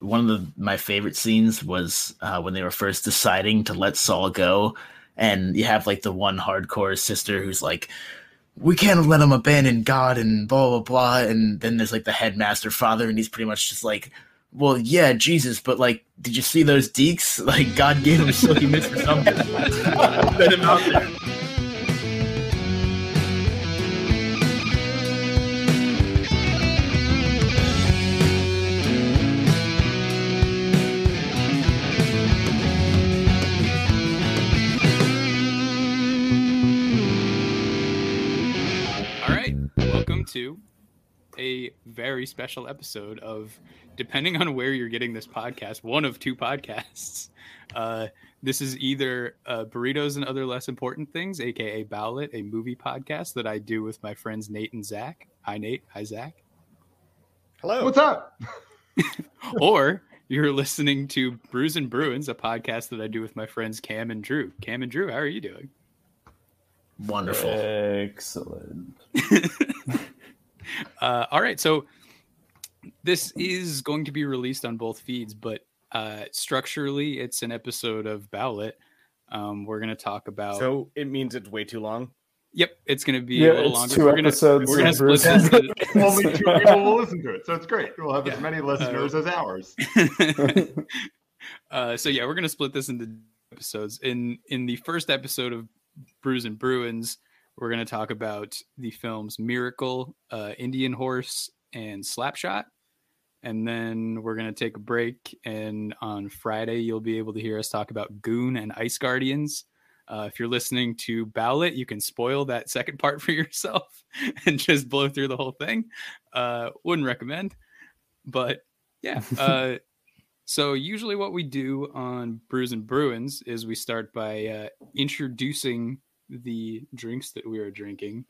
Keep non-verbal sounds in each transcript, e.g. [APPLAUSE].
one of the, my favorite scenes was uh, when they were first deciding to let Saul go, and you have like the one hardcore sister who's like, "We can't let him abandon God," and blah blah blah, and then there's like the headmaster father, and he's pretty much just like. Well, yeah, Jesus, but like, did you see those dekes? Like, God gave him silky mitts for something. [LAUGHS] Let him out there. To a very special episode of, depending on where you're getting this podcast, one of two podcasts. [LAUGHS] Uh, this is either uh, Burritos and Other Less Important Things, aka Bowlet, a movie podcast that I do with my friends Nate and Zach. Hi, Nate. Hi, Zach. Hello. What's up? [LAUGHS] or you're listening to Brews and Bruins, a podcast that I do with my friends Cam and Drew. Cam and Drew, how are you doing? Wonderful. Excellent. [LAUGHS] Uh, all right, so this is going to be released on both feeds, but uh, structurally, it's an episode of Bowlet. Um, we're going to talk about. So it means it's way too long. Yep, it's going to be yeah, a little longer. Two we're episodes. Gonna, we're going to split this. [LAUGHS] Only two people will listen to it, so it's great. We'll have yeah. as many listeners uh, as ours. [LAUGHS] uh, so yeah, we're going to split this into episodes. In in the first episode of Brews and Bruins, we're going to talk about the films Miracle, uh, Indian Horse, and Slapshot. And then we're going to take a break. And on Friday, you'll be able to hear us talk about Goon and Ice Guardians. Uh, if you're listening to Ballot, you can spoil that second part for [LAUGHS] yourself and just blow through the whole thing. Uh, wouldn't recommend. But yeah. [LAUGHS] Uh, so, usually, what we do on Brews and Bruins is we start by uh, introducing the drinks that we are drinking.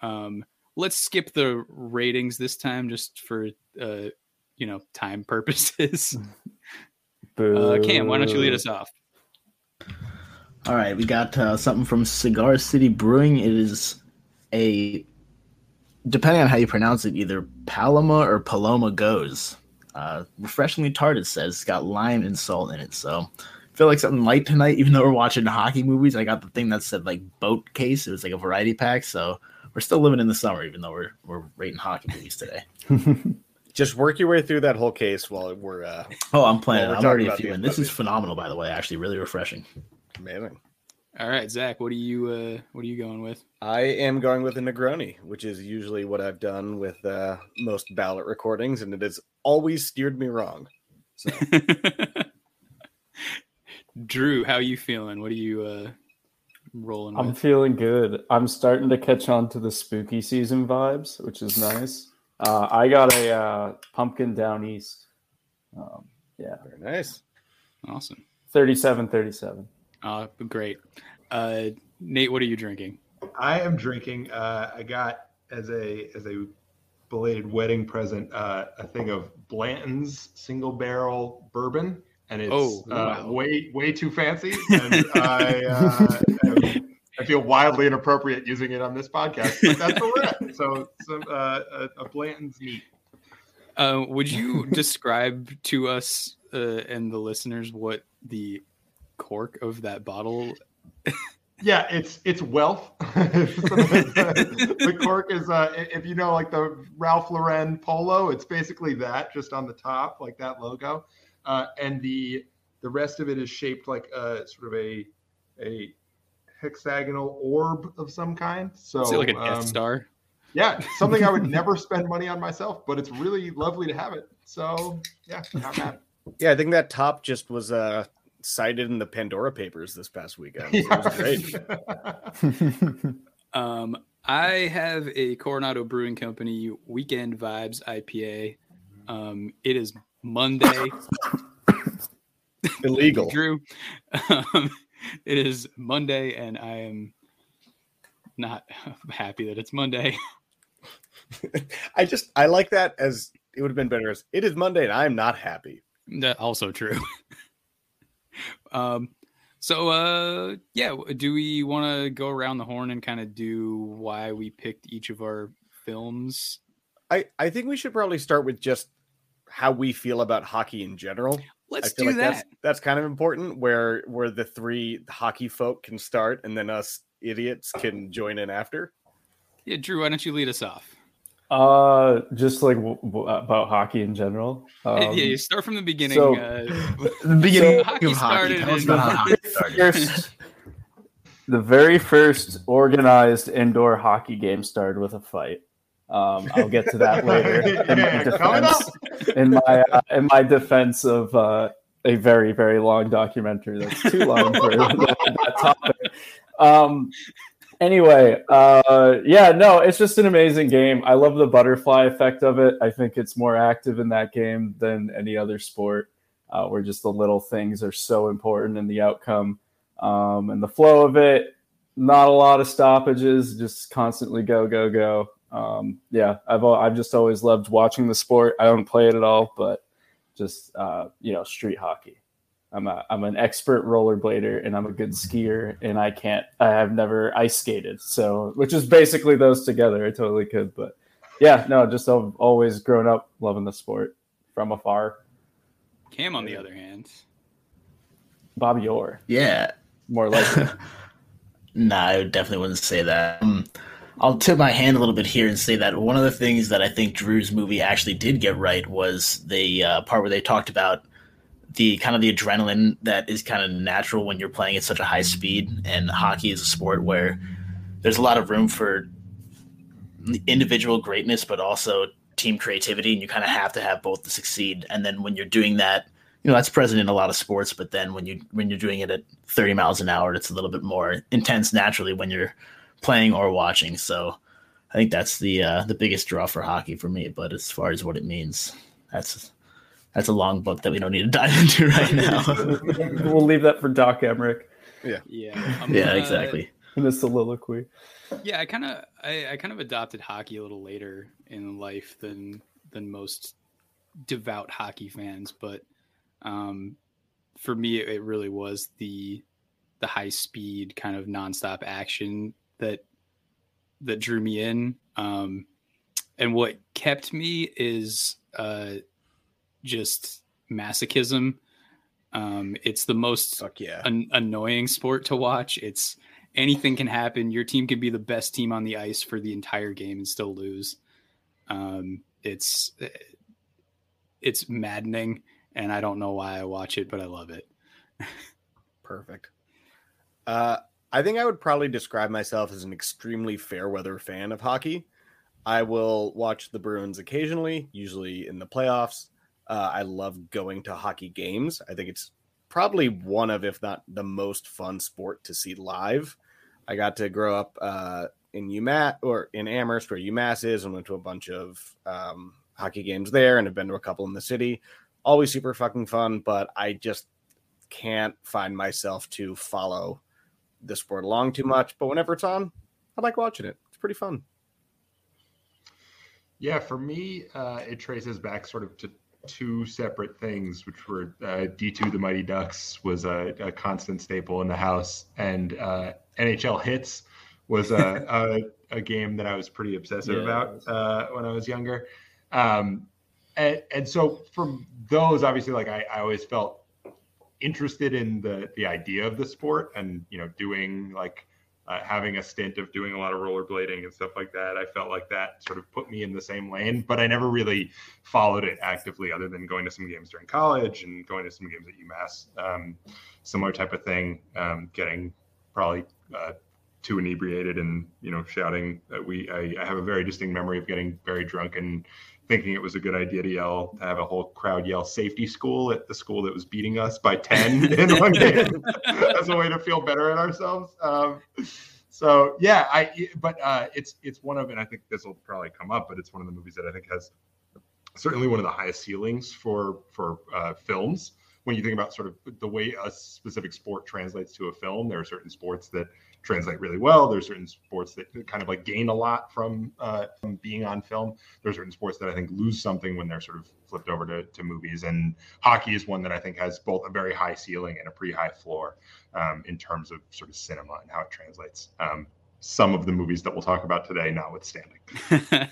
Um, let's skip the ratings this time, just for uh, you know time [LAUGHS] purposes. [LAUGHS] uh, Cam, why don't you lead us off? All right, we got uh, something from Cigar City Brewing. It is a, depending on how you pronounce it, either Paloma or Paloma Goes. Uh, refreshingly tart, it says. It's got lime and salt in it. So feel like something light tonight, even though we're watching hockey movies. I got the thing that said like boat case. It was like a variety pack. So we're still living in the summer, even though we're we're rating hockey movies today. [LAUGHS] Just work your way through that whole case while we're. Uh, oh, I'm planning. I'm already a few in. This is phenomenal, by the way. Actually, really refreshing. Amazing. All right, Zach, what are you uh, what are you going with? I am going with a Negroni, which is usually what I've done with uh, most ballot recordings, and it has always steered me wrong. So. [LAUGHS] Drew, how are you feeling? What are you uh, rolling? I'm with? feeling good. I'm starting to catch on to the spooky season vibes, which is [LAUGHS] nice. Uh, I got a uh, pumpkin down east. Um, yeah, very nice. Awesome. 37 37. Uh, great. Uh, Nate, what are you drinking? I am drinking. Uh, I got as a as a belated wedding present uh, a thing of Blanton's single barrel bourbon and it's oh, uh, way way too fancy. [LAUGHS] And I uh, am, I feel wildly inappropriate using it on this podcast, but that's where we're at. So, so uh, a, a Blanton's neat. Uh, would you [LAUGHS] describe to us uh, and the listeners what the cork of that bottle Yeah, it's it's wealth. [LAUGHS] the, the, cork is uh, if you know like the Ralph Lauren polo, it's basically that just on the top, like that logo, uh, and the the rest of it is shaped like a sort of a a hexagonal orb of some kind. So is it like an um, Death Star? Yeah, something I would [LAUGHS] never spend money on myself, but it's really lovely to have it. So yeah, not bad. Yeah, I think that top just was uh cited in the Pandora Papers this past weekend. Yeah. It was [LAUGHS] great. [LAUGHS] um, I have a Coronado Brewing Company Weekend Vibes IPA. Um, it is Monday. [LAUGHS] Illegal, Drew. Um, it is Monday, and I am not happy that it's Monday. [LAUGHS] I just I like that as it would have been better as it is Monday, and I am not happy. That also true. [LAUGHS] um, so uh, yeah, do we want to go around the horn and kind of do why we picked each of our films? I I think we should probably start with just how we feel about hockey in general. Let's do like that. That's, that's kind of important. Where where the three hockey folk can start, and then us idiots can join in after. Yeah, Drew, why don't you lead us off? Uh, just like w- w- about hockey in general. Um, [LAUGHS] yeah, you start from the beginning. So, uh, [LAUGHS] [LAUGHS] the beginning so, hockey of hockey. Started First, the very first organized indoor hockey game started with a fight. Um, I'll get to that later [LAUGHS] in my defense. In my uh, in my defense of uh, a very very long documentary that's too long for [LAUGHS] that, that topic. Um, anyway, uh, yeah, no, it's just an amazing game. I love the butterfly effect of it. I think it's more active in that game than any other sport, uh, where just the little things are so important in the outcome um, and the flow of it. Not a lot of stoppages, just constantly go, go, go. Um, yeah, I've I've just always loved watching the sport. I don't play it at all, but just uh, you know, street hockey. I'm a I'm an expert rollerblader and I'm a good skier and I can't I have never ice skated so which is basically those together I totally could but yeah no just I've always grown up loving the sport from afar. Cam on the other hand, Bobby Orr. Yeah, more like. [LAUGHS] nah, I definitely wouldn't say that. Um, I'll tip my hand a little bit here and say that one of the things that I think Drew's movie actually did get right was the uh, part where they talked about the kind of the adrenaline that is kind of natural when you're playing at such a high speed. And hockey is a sport where there's a lot of room for individual greatness, but also team creativity, and you kind of have to have both to succeed. And then when you're doing that, you know that's present in a lot of sports. But then when you when you're doing it at 30 miles an hour, it's a little bit more intense naturally when you're playing or watching. So I think that's the uh, the biggest draw for hockey for me. But as far as what it means, that's that's a long book that we don't need to [LAUGHS] dive into right now. [LAUGHS] we'll leave that for Doc Emrick. Yeah. Yeah. [LAUGHS] I'm yeah. exactly. In the soliloquy. Yeah, I kind of I, I kind of adopted hockey a little later in life than than most devout hockey fans, but um, for me, it, it really was the the high speed kind of nonstop action that that drew me in. Um, and what kept me is uh, just masochism. Um, it's the most yeah. an- annoying sport to watch. It's anything can happen. Your team can be the best team on the ice for the entire game and still lose. Um, it's it's maddening, and I don't know why I watch it, but I love it. [LAUGHS] Perfect. Uh, I think I would probably describe myself as an extremely fair weather fan of hockey. I will watch the Bruins occasionally, usually in the playoffs. Uh, I love going to hockey games. I think it's probably one of, if not the most fun sport to see live. I got to grow up uh, in UMass or in Amherst, where UMass is, and went to a bunch of um, hockey games there, and have been to a couple in the city. Always super fucking fun, but I just can't find myself to follow the sport along too much. But whenever it's on, I like watching it. It's pretty fun. Yeah, for me, uh, it traces back sort of to two separate things, which were uh, D2 the Mighty Ducks was a, a, constant staple in the house, and uh, NHL Hitz was a, [LAUGHS] a, a, game that I was pretty obsessive yeah, about uh, when I was younger. Um, and, and so from those, obviously, like I, I always felt interested in the the idea of the sport and you know doing like uh, having a stint of doing a lot of rollerblading and stuff like that. I felt like that sort of put me in the same lane, but I never really followed it actively other than going to some games during college and going to some games at UMass. Um, similar type of thing, um, getting probably uh, too inebriated and you know shouting. That we I, I, have a very distinct memory of getting very drunk and thinking it was a good idea to yell to have a whole crowd yell safety school at the school that was beating us by 10 [LAUGHS] in one game. As a way to feel better at ourselves. Um, so yeah i but uh, it's it's one of and i think this will probably come up but it's one of the movies that i think has certainly one of the highest ceilings for for uh, films. When you think about sort of the way a specific sport translates to a film there are certain sports that translate really well. There's certain sports that kind of like gain a lot from, uh, from being on film. There's certain sports that I think lose something when they're sort of flipped over to, to movies. And hockey is one that I think has both a very high ceiling and a pretty high floor um, in terms of sort of cinema and how it translates. Um, some of the movies that we'll talk about today, notwithstanding. [LAUGHS]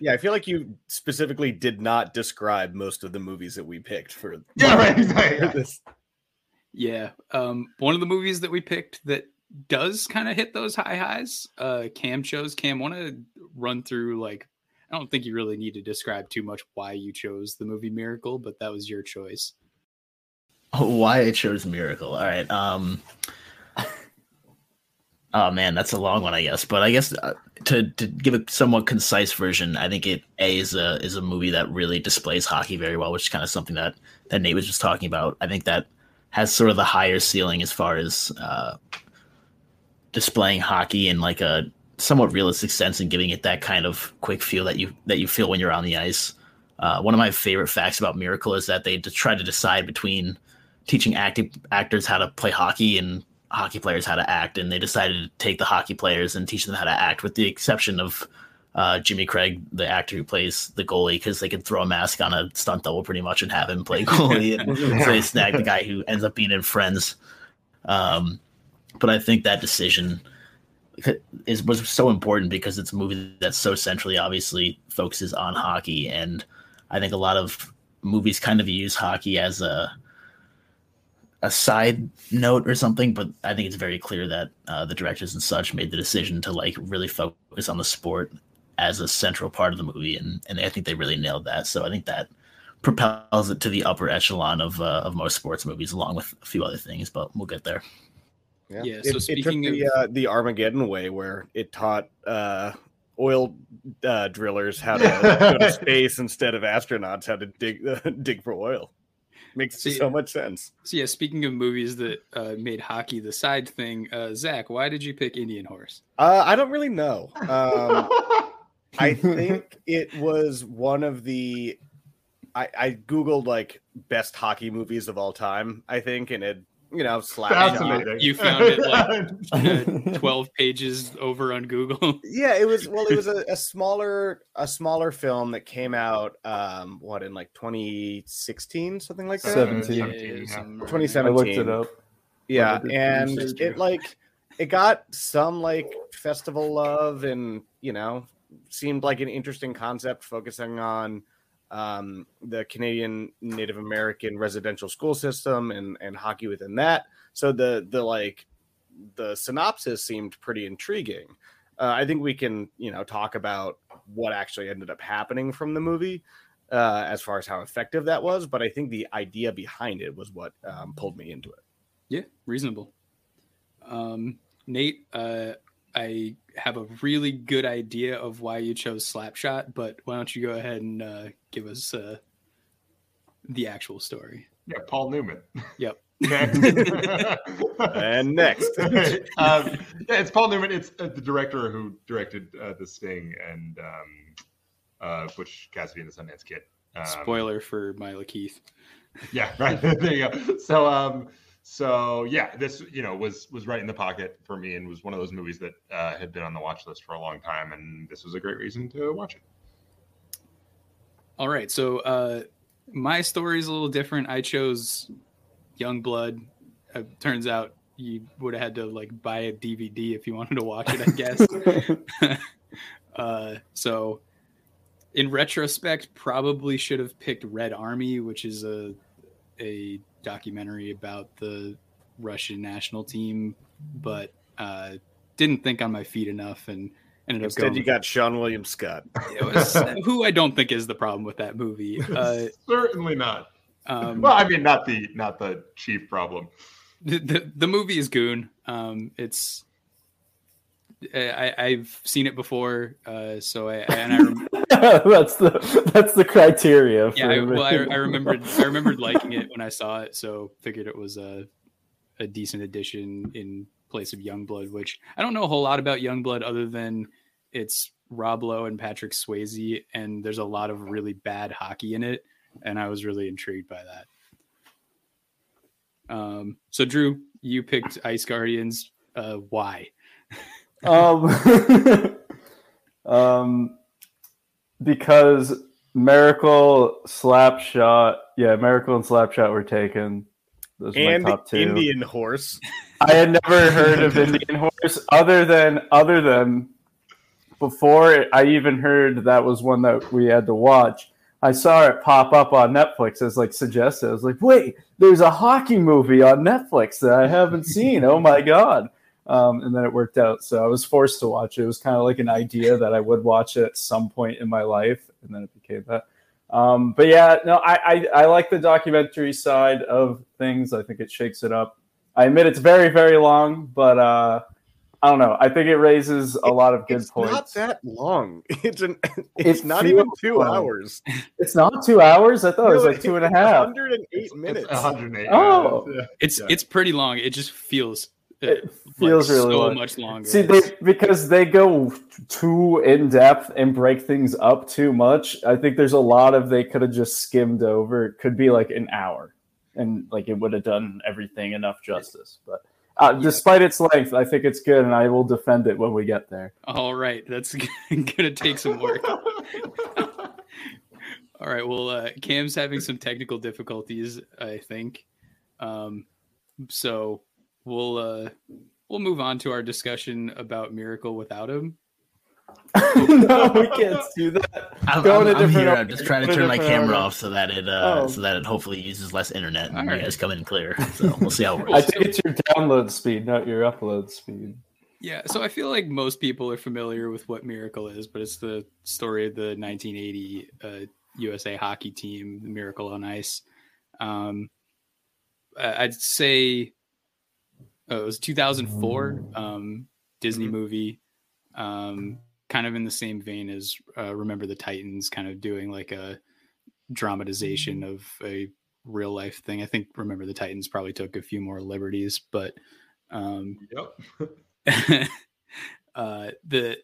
yeah, I feel like you specifically did not describe most of the movies that we picked for. Yeah, right. [LAUGHS] Exactly. Yeah. Um, one of the movies that we picked that does kind of hit those high highs, uh, Cam chose. Cam, want to run through like I don't think you really need to describe too much why you chose the movie Miracle, but that was your choice. Oh, why I chose Miracle. All right. Um [LAUGHS] Oh man, that's a long one, I guess. But I guess uh, to to give a somewhat concise version, I think it a is a is a movie that really displays hockey very well, which is kind of something that that Nate was just talking about. I think that has sort of the higher ceiling as far as uh, displaying hockey in like a somewhat realistic sense and giving it that kind of quick feel that you that you feel when you're on the ice. Uh, one of my favorite facts about Miracle is that they try to decide between teaching acting actors how to play hockey and hockey players how to act, and they decided to take the hockey players and teach them how to act, with the exception of uh, Jimmy Craig, the actor who plays the goalie, because they could throw a mask on a stunt double pretty much and have him play [LAUGHS] goalie. and [LAUGHS] so they [LAUGHS] snag the guy who ends up being in Friends. Um, but I think that decision is was so important because it's a movie that so centrally, obviously, focuses on hockey, and I think a lot of movies kind of use hockey as a a side note or something, but I think it's very clear that uh, the directors and such made the decision to like really focus on the sport as a central part of the movie, and and I think they really nailed that. So I think that propels it to the upper echelon of uh, of most sports movies, along with a few other things. But we'll get there. Yeah. yeah so it, speaking it took the, of... uh, the Armageddon way, where it taught uh, oil uh, drillers how to [LAUGHS] go to space instead of astronauts how to dig [LAUGHS] dig for oil. Makes so, so much sense. So yeah, speaking of movies that uh, made hockey the side thing, uh, Zach, why did you pick Indian Horse? Uh, I don't really know. Um, [LAUGHS] I [LAUGHS] think it was one of the. I, I googled like best hockey movies of all time. I think, and it you know slash you found it like [LAUGHS] uh, 12 pages over on google. [LAUGHS] Yeah it was well it was a, a, smaller a smaller film that came out um what in like 2016 something like that? 17 2017 i looked it up. Yeah and it like it got some like festival love and you know seemed like an interesting concept focusing on um, the Canadian Native American residential school system and, and hockey within that. So the the like the synopsis seemed pretty intriguing. Uh, I think we can you know talk about what actually ended up happening from the movie uh, as far as how effective that was, but I think the idea behind it was what um, pulled me into it. Yeah, reasonable. Um, Nate, uh, I have a really good idea of why you chose Slapshot, but why don't you go ahead and uh, give us uh, the actual story? Yeah, Paul Newman. Yep. [LAUGHS] Next. [LAUGHS] and next. [LAUGHS] um, yeah, it's Paul Newman. It's uh, the director who directed uh, The Sting and um, uh, Butch Cassidy and the Sundance Kid. Um, Spoiler for Mila Keith. Yeah, right. there you go. So, um, so yeah, this you know was was right in the pocket for me and was one of those movies that uh, had been on the watch list for a long time, and this was a great reason to watch it. All right, so uh, my story is a little different. I chose Youngblood. Uh, turns out you would have had to like buy a DVD if you wanted to watch it, I guess. [LAUGHS] [LAUGHS] uh, so, in retrospect, probably should have picked Red Army, which is a a documentary about the Russian national team, but uh, didn't think on my feet enough and ended Instead, up going. you got Seann William Scott. [LAUGHS] It was, who I don't think is the problem with that movie. [LAUGHS] Uh, Certainly not. um, Well, I mean, not the not the chief problem. the, the the movie is Goon. Um, it's I, I've seen it before, uh, so I and I rem- [LAUGHS] that's the that's the criteria. For yeah, I, well, I, I [LAUGHS] remembered I remembered liking it when I saw it, so figured it was a a decent addition in place of Youngblood, which I don't know a whole lot about Youngblood other than it's Rob Lowe and Patrick Swayze, and there's a lot of really bad hockey in it, and I was really intrigued by that. Um, so Drew, you picked Ice Guardians. Uh, why? um, [LAUGHS] um, because Miracle, Slapshot, yeah, Miracle and Slapshot were taken. Those are and my top two. Indian horse. [LAUGHS] I had never heard of Indian Horse other than other than before I even heard that was one that we had to watch. I saw it pop up on Netflix as like suggested. I was like, wait, there's a hockey movie on Netflix that I haven't seen. Oh my god! Um, and then it worked out, so I was forced to watch it. It was kind of like an idea that I would watch it at some point in my life, and then it became that. Um, but yeah, no, I, I I like the documentary side of things. I think it shakes it up. I admit it's very very long, but uh, I don't know. I think it raises a lot of good points. it's points. not that long. [LAUGHS] It's an. It's It not even two long. hours. It's not two hours. I thought it was like two and a half. 108 minutes. 108. Oh. yeah. It's Yeah. it's pretty long. It just feels It like feels really so long. much longer. See, they because they go too in depth and break things up too much. I think there's a lot of they could have just skimmed over. It could be like an hour, and like it would have done everything enough justice. But uh, despite its length, I think it's good, and I will defend it when we get there. All right, that's [LAUGHS] gonna take some work. [LAUGHS] All right, well, uh, Cam's having some technical difficulties, I think. Um, so we'll uh, we'll move on to our discussion about Miracle without him. [LAUGHS] no, we can't do that. I'm, I'm, a I'm different here. order. I'm just trying to Go in a turn my camera order. off so that it uh, Oh. so that it hopefully uses less internet and All you guys come in clear. So we'll see how it works. I think it's your download speed, not your upload speed. Yeah, so I feel like most people are familiar with what Miracle is, but it's the story of the 1980 uh, USA hockey team, the Miracle on Ice. Um, I'd say uh, it was 2004 um, Disney movie, um, kind of in the same vein as uh, Remember the Titans, kind of doing like a dramatization of a real life thing. I think Remember the Titans probably took a few more liberties, but um, Yep. [LAUGHS] uh, the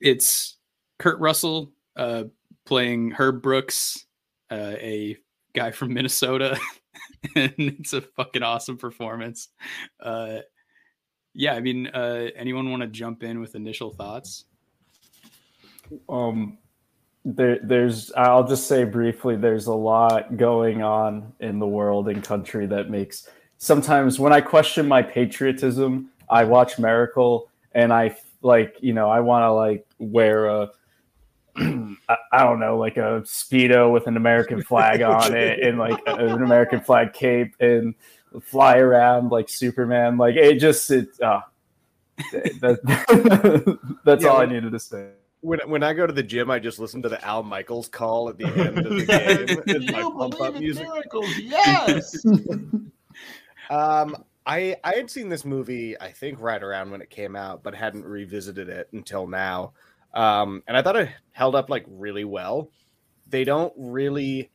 it's Kurt Russell uh, playing Herb Brooks, uh, a guy from Minnesota, [LAUGHS] [LAUGHS] and it's a fucking awesome performance. Uh, yeah, I mean, uh, anyone want to jump in with initial thoughts? um there there's i'll just say briefly there's a lot going on in the world and country that makes sometimes when i question my patriotism i watch miracle and i like you know i want to like wear a [CLEARS THROAT] I, I don't know like a speedo with an american flag on it and like a- an american flag cape and fly around like superman like it just it uh that, [LAUGHS] that's Yeah, all i needed to say When, when I go to the gym, I just listen to the Al Michaels call at the [LAUGHS] end of the game as my You pump up in music. miracles? Yes. [LAUGHS] Um, I I had seen this movie I think right around when it came out, but hadn't revisited it until now. Um, and I thought it held up like really well. They don't really.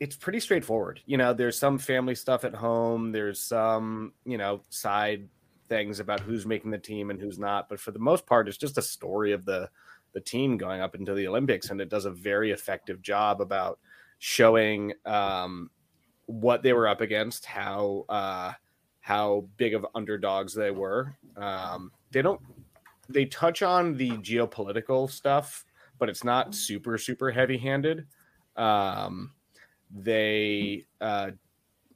It's pretty straightforward. You know, there's some family stuff at home. There's some you know side things about who's making the team and who's not. But for the most part, it's just a story of the the team going up into the Olympics, and it does a very effective job about showing um, what they were up against, how uh, how big of underdogs they were. Um, they don't they touch on the geopolitical stuff, but it's not super super heavy handed. Um, they uh,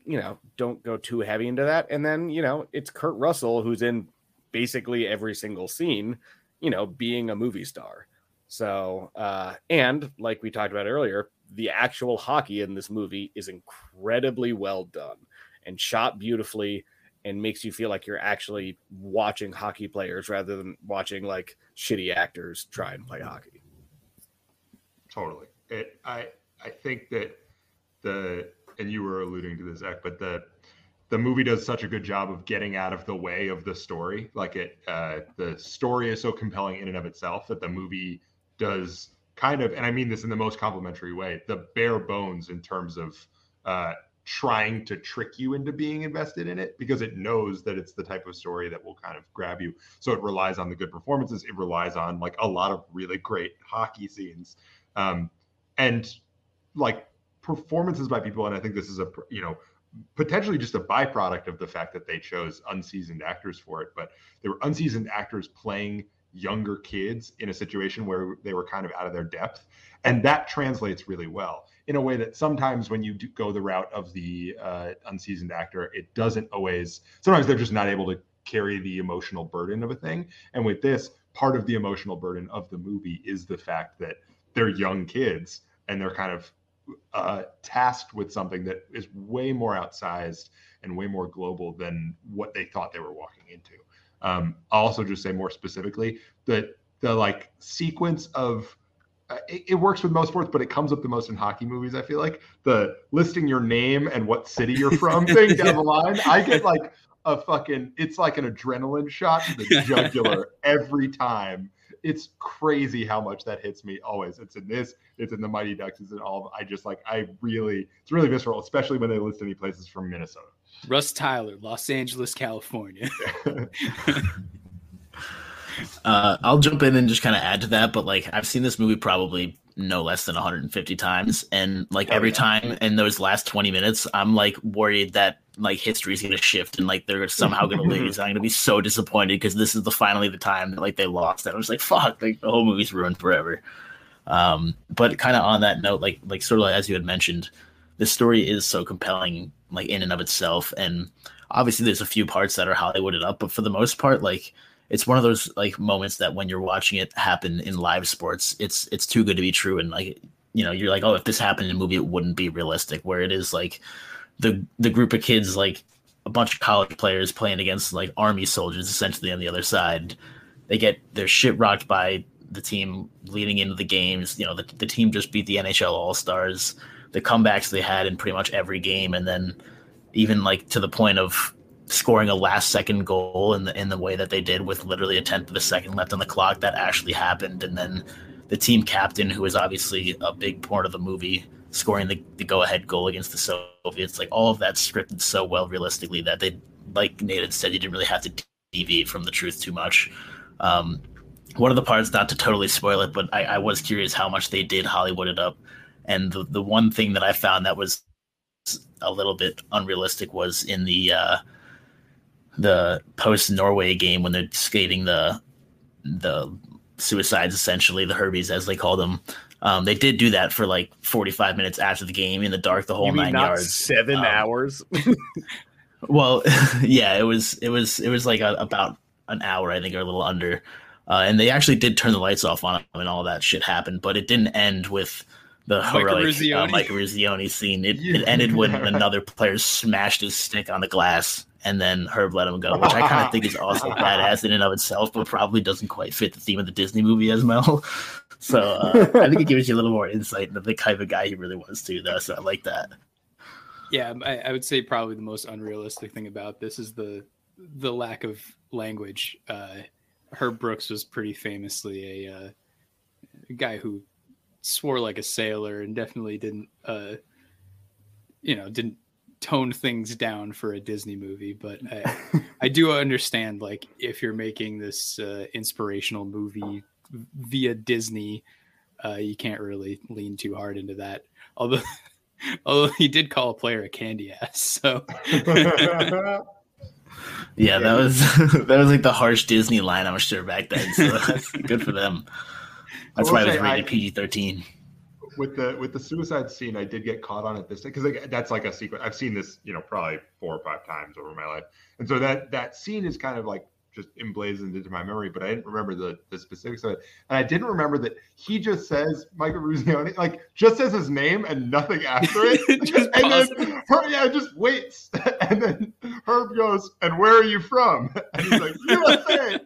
you know don't go too heavy into that, and then you know it's Kurt Russell who's in basically every single scene, you know, being a movie star. So, uh, and like we talked about earlier, the actual hockey in this movie is incredibly well done and shot beautifully and makes you feel like you're actually watching hockey players rather than watching like shitty actors try and play hockey. Totally. It, I I think that the and you were alluding to this, Zach, but the the movie does such a good job of getting out of the way of the story. Like it, uh, the story is so compelling in and of itself that the movie does kind of, and I mean this in the most complimentary way, the bare bones in terms of uh, trying to trick you into being invested in it because it knows that it's the type of story that will kind of grab you. So it relies on the good performances. It relies on like a lot of really great hockey scenes, um, and like performances by people. And I think this is a you know potentially just a byproduct of the fact that they chose unseasoned actors for it, but they were unseasoned actors playing younger kids in a situation where they were kind of out of their depth. And that translates really well in a way that sometimes when you go the route of the uh, unseasoned actor, it doesn't always, sometimes they're just not able to carry the emotional burden of a thing. And with this, part of the emotional burden of the movie is the fact that they're young kids and they're kind of uh, tasked with something that is way more outsized and way more global than what they thought they were walking into. Um, I'll also just say more specifically that the like sequence of Uh, it, it, works with most sports, but it comes up the most in hockey movies. I feel like the listing your name and what city you're from [LAUGHS] thing down the line. I get like a fucking it's like an adrenaline shot to the [LAUGHS] jugular every time it's crazy how much that hits me always. It's in this, it's in the Mighty Ducks, it's in all. I just like, I really, it's really visceral, especially when they list any places from Minnesota. Russ Tyler, Los Angeles, California. [LAUGHS] uh, I'll jump in and just kind of add to that, but like I've seen this movie probably no less than 150 times, and like oh, every yeah. time in those last 20 minutes, I'm like worried that like history is going to shift and like they're somehow going [LAUGHS] to lose. I'm going to be so disappointed because this is the finally the time that like they lost. And I was like, fuck, like the whole movie's ruined forever. Um, but kind of on that note, like like sort of like, as you had mentioned, this story is so compelling, like in and of itself. And obviously, there's a few parts that are Hollywooded up, but for the most part, like it's one of those like moments that when you're watching it happen in live sports, it's it's too good to be true. And like you know, you're like, oh, if this happened in a movie, it wouldn't be realistic. Where it is like the the group of kids like a bunch of college players playing against like army soldiers essentially on the other side. They get their shit rocked by the team leading into the games. You know, the, the team just beat the NHL All Stars. The comebacks they had in pretty much every game, and then even like to the point of scoring a last second goal in the in the way that they did with literally a tenth of a second left on the clock that actually happened, and then the team captain, who is obviously a big part of the movie, scoring the, the go ahead goal against the Soviets. Like all of that scripted so well realistically that they, like Nathan said, you didn't really have to deviate from the truth too much. Um, one of the parts, not to totally spoil it, but I, I was curious how much they did Hollywood it up. And the, the one thing that I found that was a little bit unrealistic was in the uh, the post Norway game when they're skating the the suicides essentially the Herbies as they call them um, they did do that for like 45 minutes after the game in the dark, the whole nine yards. Seven um, hours. [LAUGHS] well, [LAUGHS] yeah, it was it was it was like a, about an hour, I think, or a little under. Uh, and they actually did turn the lights off on them, and all that shit happened. But it didn't end with the heroic uh, Mike Eruzione scene. It, yeah. [LAUGHS] it ended when another player smashed his stick on the glass, and then Herb let him go, which I kind of think is [LAUGHS] also badass in and of itself, but probably doesn't quite fit the theme of the Disney movie as well. [LAUGHS] So uh, I think it gives you a little more insight into the kind of guy he really was too, though. So I like that. Yeah, I, I would say probably the most unrealistic thing about this is the the lack of language. Uh, Herb Brooks was pretty famously a, uh, a guy who swore like a sailor and definitely didn't, uh, you know, didn't tone things down for a Disney movie. But I, [LAUGHS] I do understand, like, if you're making this uh, inspirational movie via Disney, uh, you can't really lean too hard into that. Although, [LAUGHS] although he did call a player a candy ass, so. [LAUGHS] yeah, that was that was like the harsh Disney line, I'm sure back then. So that's good for them. That's why it was rated PG thirteen. With the with the suicide scene, I did get caught on it this time. because like, that's like a secret. I've seen this, you know, probably four or five times over my life, and so that that scene is kind of like just emblazoned into my memory, but I didn't remember the, the specifics of it. And I didn't remember that he just says Michael Eruzione, like just says his name and nothing after it. [LAUGHS] and then Herb, yeah, just waits. [LAUGHS] And then Herb goes, and where are you from? [LAUGHS] And he's like, USA.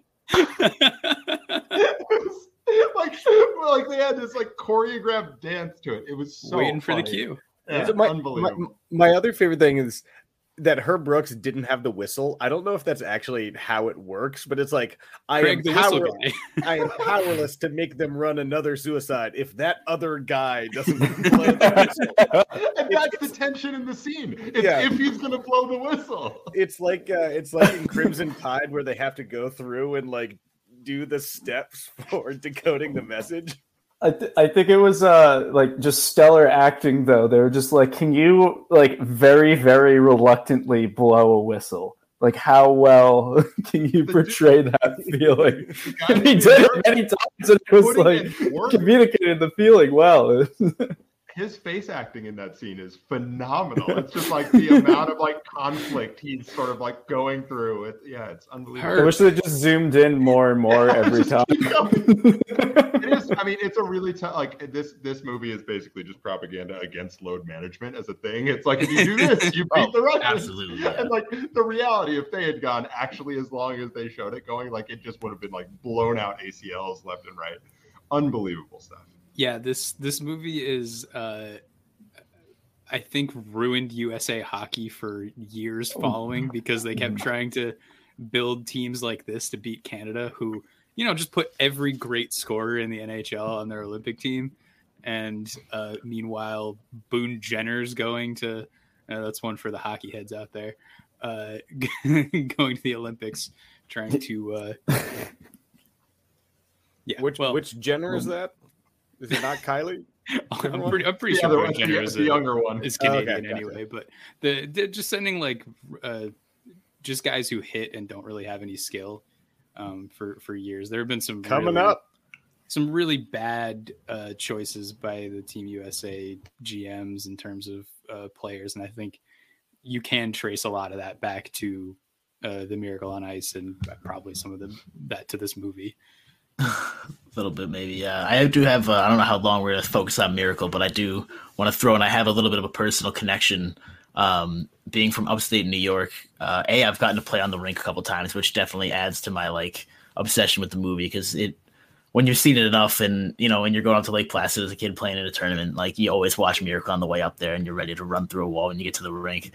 Like, like they had this like choreographed dance to it. It was so waiting funny. for the cue. Yeah, my, unbelievable. My, my, other favorite thing is that Herb Brooks didn't have the whistle. I don't know if that's actually how it works, but it's like I Craig am power- [LAUGHS] I am powerless to make them run another suicide if that other guy doesn't [LAUGHS] blow the whistle. and that's the tension in the scene. It's yeah. if he's gonna blow the whistle. It's like uh, it's like in Crimson Tide where they have to go through and like do the steps [LAUGHS] for decoding the message. I, th- I think it was uh like just stellar acting though. They were just like, can you like very very reluctantly blow a whistle? Like how well [LAUGHS] can you portray that feeling? [LAUGHS] he did it many times and it was like communicated the feeling well. His face acting in that scene is phenomenal. It's just like the amount of like conflict he's sort of like going through. It, yeah, it's unbelievable. I wish they just zoomed in more and more yeah, every time. it is. I mean, it's a really tough. Like this, this movie is basically just propaganda against load management as a thing. It's like if you do this, you beat oh, the Russians. Absolutely. Yeah. And like the reality, if they had gone actually as long as they showed it going, like it just would have been like blown out ACLs left and right. Unbelievable stuff yeah this this movie is uh i think ruined usa hockey for years oh. following because they kept mm-hmm. trying to build teams like this to beat canada who you know just put every great scorer in the nhl on their olympic team and uh meanwhile boone jenner's going to uh, that's one for the hockey heads out there uh [LAUGHS] going to the olympics trying to uh [LAUGHS] yeah which well, which jenner is that is it not Kylie? [LAUGHS] I'm pretty, I'm pretty sure the, Jenner is the younger one. Is Canadian okay, anyway, but the, the just sending like uh, just guys who hit and don't really have any skill um, for for years. There have been some coming really, up, some really bad uh, choices by the Team USA GMs in terms of uh, players, and I think you can trace a lot of that back to uh, the Miracle on Ice and probably some of the that to this movie. A [LAUGHS] little bit, maybe. Yeah, I do have. Uh, I don't know how long we're gonna focus on Miracle, but I do want to throw in. I have a little bit of a personal connection. Um, being from upstate New York, uh, a I've gotten to play on the rink a couple times, which definitely adds to my like obsession with the movie because it when you've seen it enough and you know when you're going up to Lake Placid as a kid playing in a tournament, like you always watch Miracle on the way up there and you're ready to run through a wall when you get to the rink.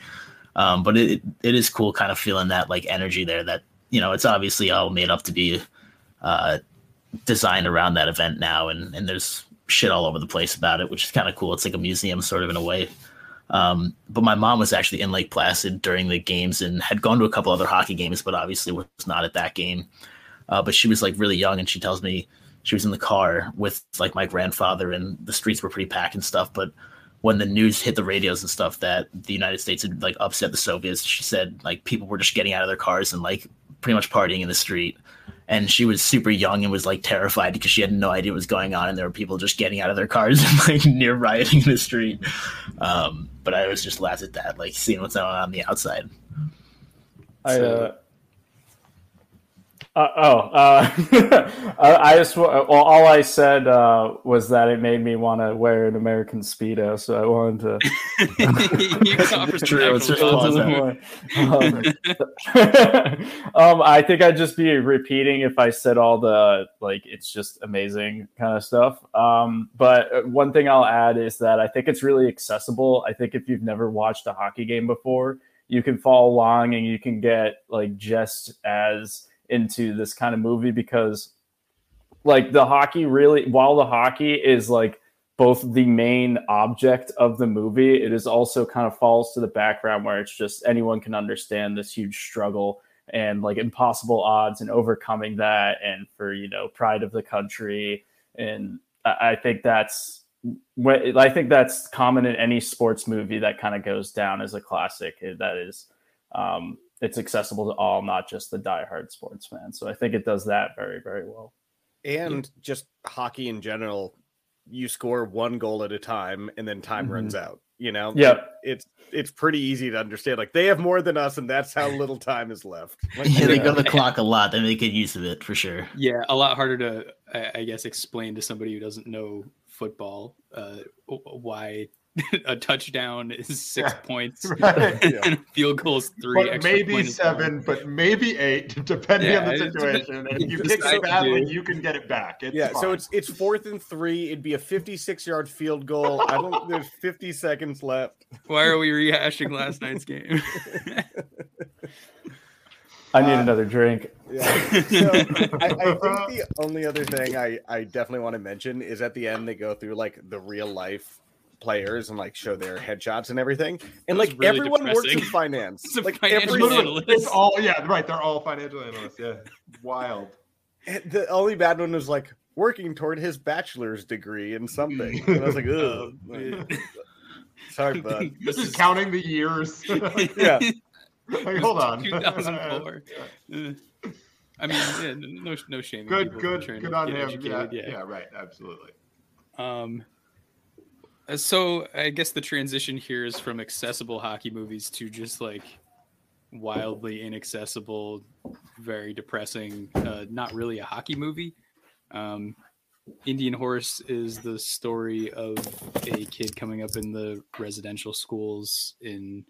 Um, but it it is cool kind of feeling that like energy there that you know it's obviously all made up to be uh, designed around that event now, and and there's shit all over the place about it, which is kind of cool. It's like a museum, sort of in a way. Um, but my mom was actually in Lake Placid during the games and had gone to a couple other hockey games, but obviously was not at that game. Uh, but she was like really young, and she tells me she was in the car with like my grandfather, and the streets were pretty packed and stuff. But when the news hit the radios and stuff that the United States had like upset the Soviets, she said like people were just getting out of their cars and like pretty much partying in the street and she was super young and was like terrified because she had no idea what was going on and there were people just getting out of their cars [LAUGHS] and like near rioting in the street. Um, but i was just laughed at that like seeing what's going on on the outside. I so, uh, uh, oh, uh, [LAUGHS] I just well, all I said uh, was that it made me want to wear an American speedo, so I wanted to. [LAUGHS] [LAUGHS] True, it's um, um, I think I'd just be repeating if I said all the like it's just amazing kind of stuff. Um, but one thing I'll add is that I think it's really accessible. I think if you've never watched a hockey game before, you can follow along and you can get like just as into this kind of movie because like the hockey really while the hockey is like both the main object of the movie it is also kind of falls to the background where it's just anyone can understand this huge struggle and like impossible odds and overcoming that and for you know pride of the country. And i think that's what i think that's common in any sports movie that kind of goes down as a classic that is um, it's accessible to all, not just the diehard sports fan. So I think it does that very, very well. And just hockey in general, you score one goal at a time and then time mm-hmm. runs out. You know, yeah, it's it's pretty easy to understand. Like they have more than us, and that's how little time is left. [LAUGHS] Like, yeah, they go the [LAUGHS] clock a lot. And they make good use of it for sure. Yeah, a lot harder to, I guess, explain to somebody who doesn't know football uh, why [LAUGHS] a touchdown is six yeah, points [LAUGHS] right. [LAUGHS] and a field goal is three. But maybe seven, but maybe eight, depending yeah, on the situation. And if you kick it badly, you can get it back. It's yeah, fine. so it's it's fourth and three. It'd be a 56 yard field goal. I don't. There's 50 seconds left. Why are we rehashing last night's game? I need uh, another drink. Yeah. So I, I, think the only other thing I, I definitely want to mention is at the end they go through like the real life players and like show their headshots and everything. And like really everyone depressing. works in [LAUGHS] finance. like everyone, it's all yeah, right. They're all financial analysts. Yeah, wild. And the only bad one was like working toward his bachelor's degree in something. [LAUGHS] And I was like, oh, [LAUGHS] sorry, bud. This is counting the years. yeah. Like, hold on. 2004. I mean, yeah, no, no shame. Good, good, good on him. Yeah, yeah, yeah, right. Absolutely. Um, so I guess the transition here is from accessible hockey movies to just like wildly inaccessible, very depressing, uh, not really a hockey movie. Um, Indian Horse is the story of a kid coming up in the residential schools in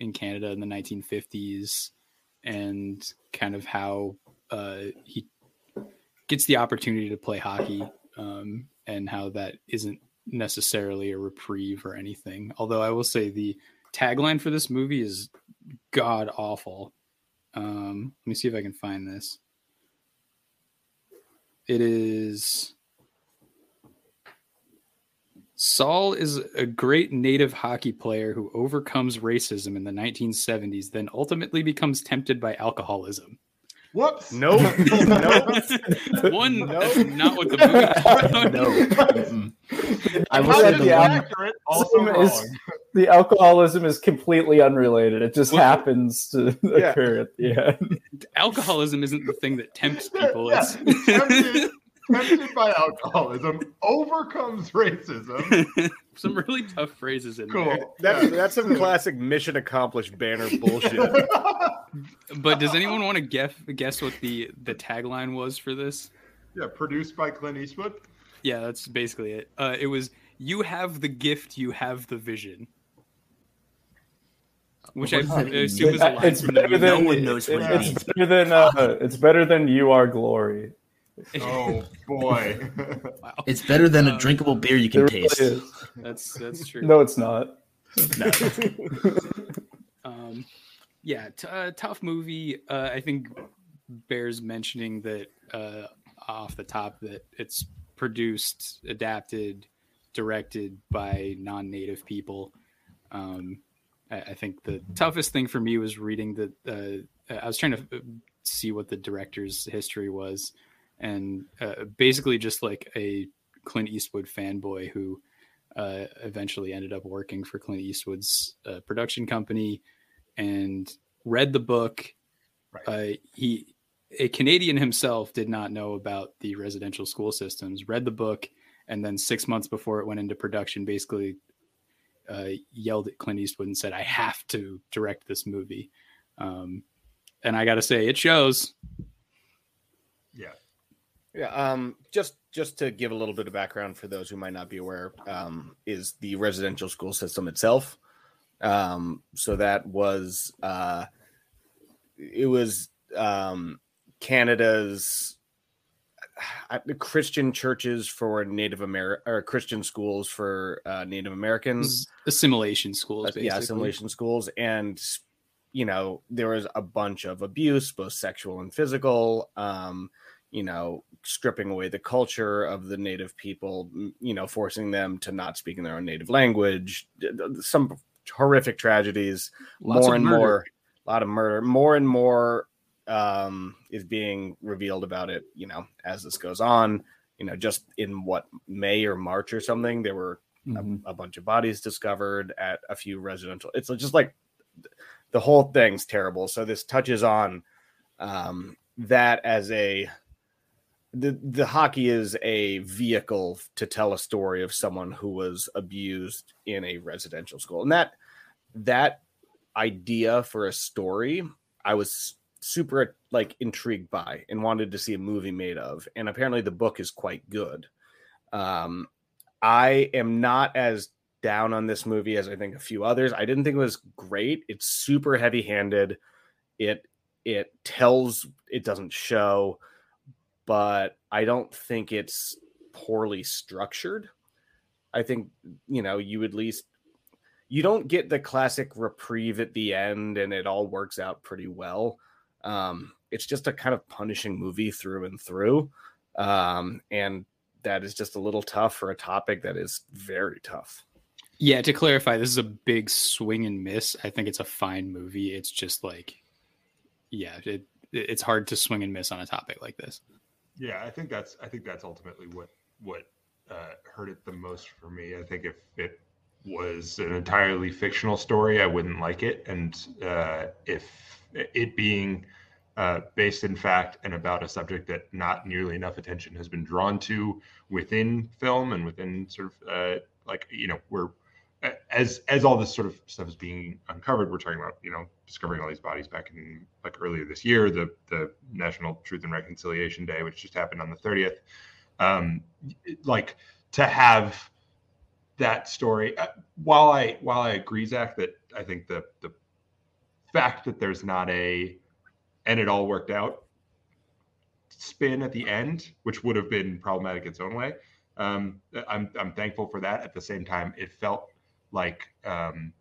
in Canada in the 1950s, and kind of how uh, he gets the opportunity to play hockey, um, and how that isn't necessarily a reprieve or anything. Although I will say the tagline for this movie is god awful. Um, let me see if I can find this. It is Saul is a great native hockey player who overcomes racism in the 1970s, then ultimately becomes tempted by alcoholism. Whoops. No. [LAUGHS] no. One, no. not what the movie. [LAUGHS] no. I was the accurate, also is, the alcoholism is completely unrelated. It just happens to yeah. occur at the end. Alcoholism isn't the thing that tempts people. Yeah. Tempted, [LAUGHS] tempted by alcoholism, overcomes racism. [LAUGHS] some really tough phrases in cool. there. That's that's some [LAUGHS] classic mission accomplished banner bullshit. [LAUGHS] but does anyone want to guess guess what the the tagline was for this? Yeah, produced by Clint Eastwood. Yeah, that's basically it. Uh, it was "You have the gift, you have the vision." Which I assume is a line it's from the movie. Than, no one knows it, it's better than uh, it's better than "You Are Glory." Oh boy! [LAUGHS] wow. It's better than a um, drinkable beer you can taste. that's that's [LAUGHS] true. No, it's not. No. [LAUGHS] um, yeah, t- uh, tough movie. Uh, I think bears mentioning that uh, off the top that it's produced, adapted, directed by non-native people. Um, I, I, think the toughest thing for me was reading that. Uh, I was trying to uh, see what the director's history was and uh, basically just like a Clint Eastwood fanboy who uh, eventually ended up working for Clint Eastwood's uh, production company and read the book. Right. Uh, he, a Canadian himself, did not know about the residential school systems. Read the book, and then six months before it went into production, basically uh, yelled at Clint Eastwood and said, "I have to direct this movie." Um, and I got to say, it shows. Yeah, yeah, um, just just to give a little bit of background for those who might not be aware, um, is the residential school system itself. Um, so that was uh, it was um, Canada's uh, Christian churches for Native American or Christian schools for uh, Native Americans, assimilation schools, basically. yeah, assimilation schools, and you know there was a bunch of abuse, both sexual and physical. Um, you know, stripping away the culture of the native people, you know, forcing them to not speak in their own native language, some horrific tragedies, Lots more and murder. more, a lot of murder, more and more um, is being revealed about it, you know, as this goes on. You know, just in what May or March or something, there were mm-hmm. a, a bunch of bodies discovered at a few residential. It's just like the whole thing's terrible. So this touches on um, that as a the the hockey is a vehicle to tell a story of someone who was abused in a residential school, and that that idea for a story, I was super like intrigued by and wanted to see a movie made of. And apparently, the book is quite good. Um, I am not as down on this movie as I think a few others. I didn't think it was great. It's super heavy handed. It it tells it doesn't show but I don't think it's poorly structured. I think, you know, you at least you don't get the classic reprieve at the end and it all works out pretty well. Um, it's just a kind of punishing movie through and through. Um, and that is just a little tough for a topic that is very tough. Yeah, to clarify, this is a big swing and miss. I think it's a fine movie. It's just like, yeah, it, it's hard to swing and miss on a topic like this. Yeah, I think that's I think that's ultimately what what uh, hurt it the most for me. I think if it was an entirely fictional story, I wouldn't like it, and uh, if it being uh, based in fact and about a subject that not nearly enough attention has been drawn to within film and within sort of uh, like you know we're as as all this sort of stuff is being uncovered, we're talking about you know discovering all these bodies back in like earlier this year, the the National Truth and Reconciliation Day, which just happened on the thirtieth. Um, like to have that story. Uh, while I while I agree, Zach, that I think the the fact that there's not a and it all worked out spin at the end, which would have been problematic its own way. Um, I'm I'm thankful for that. At the same time, it felt like um,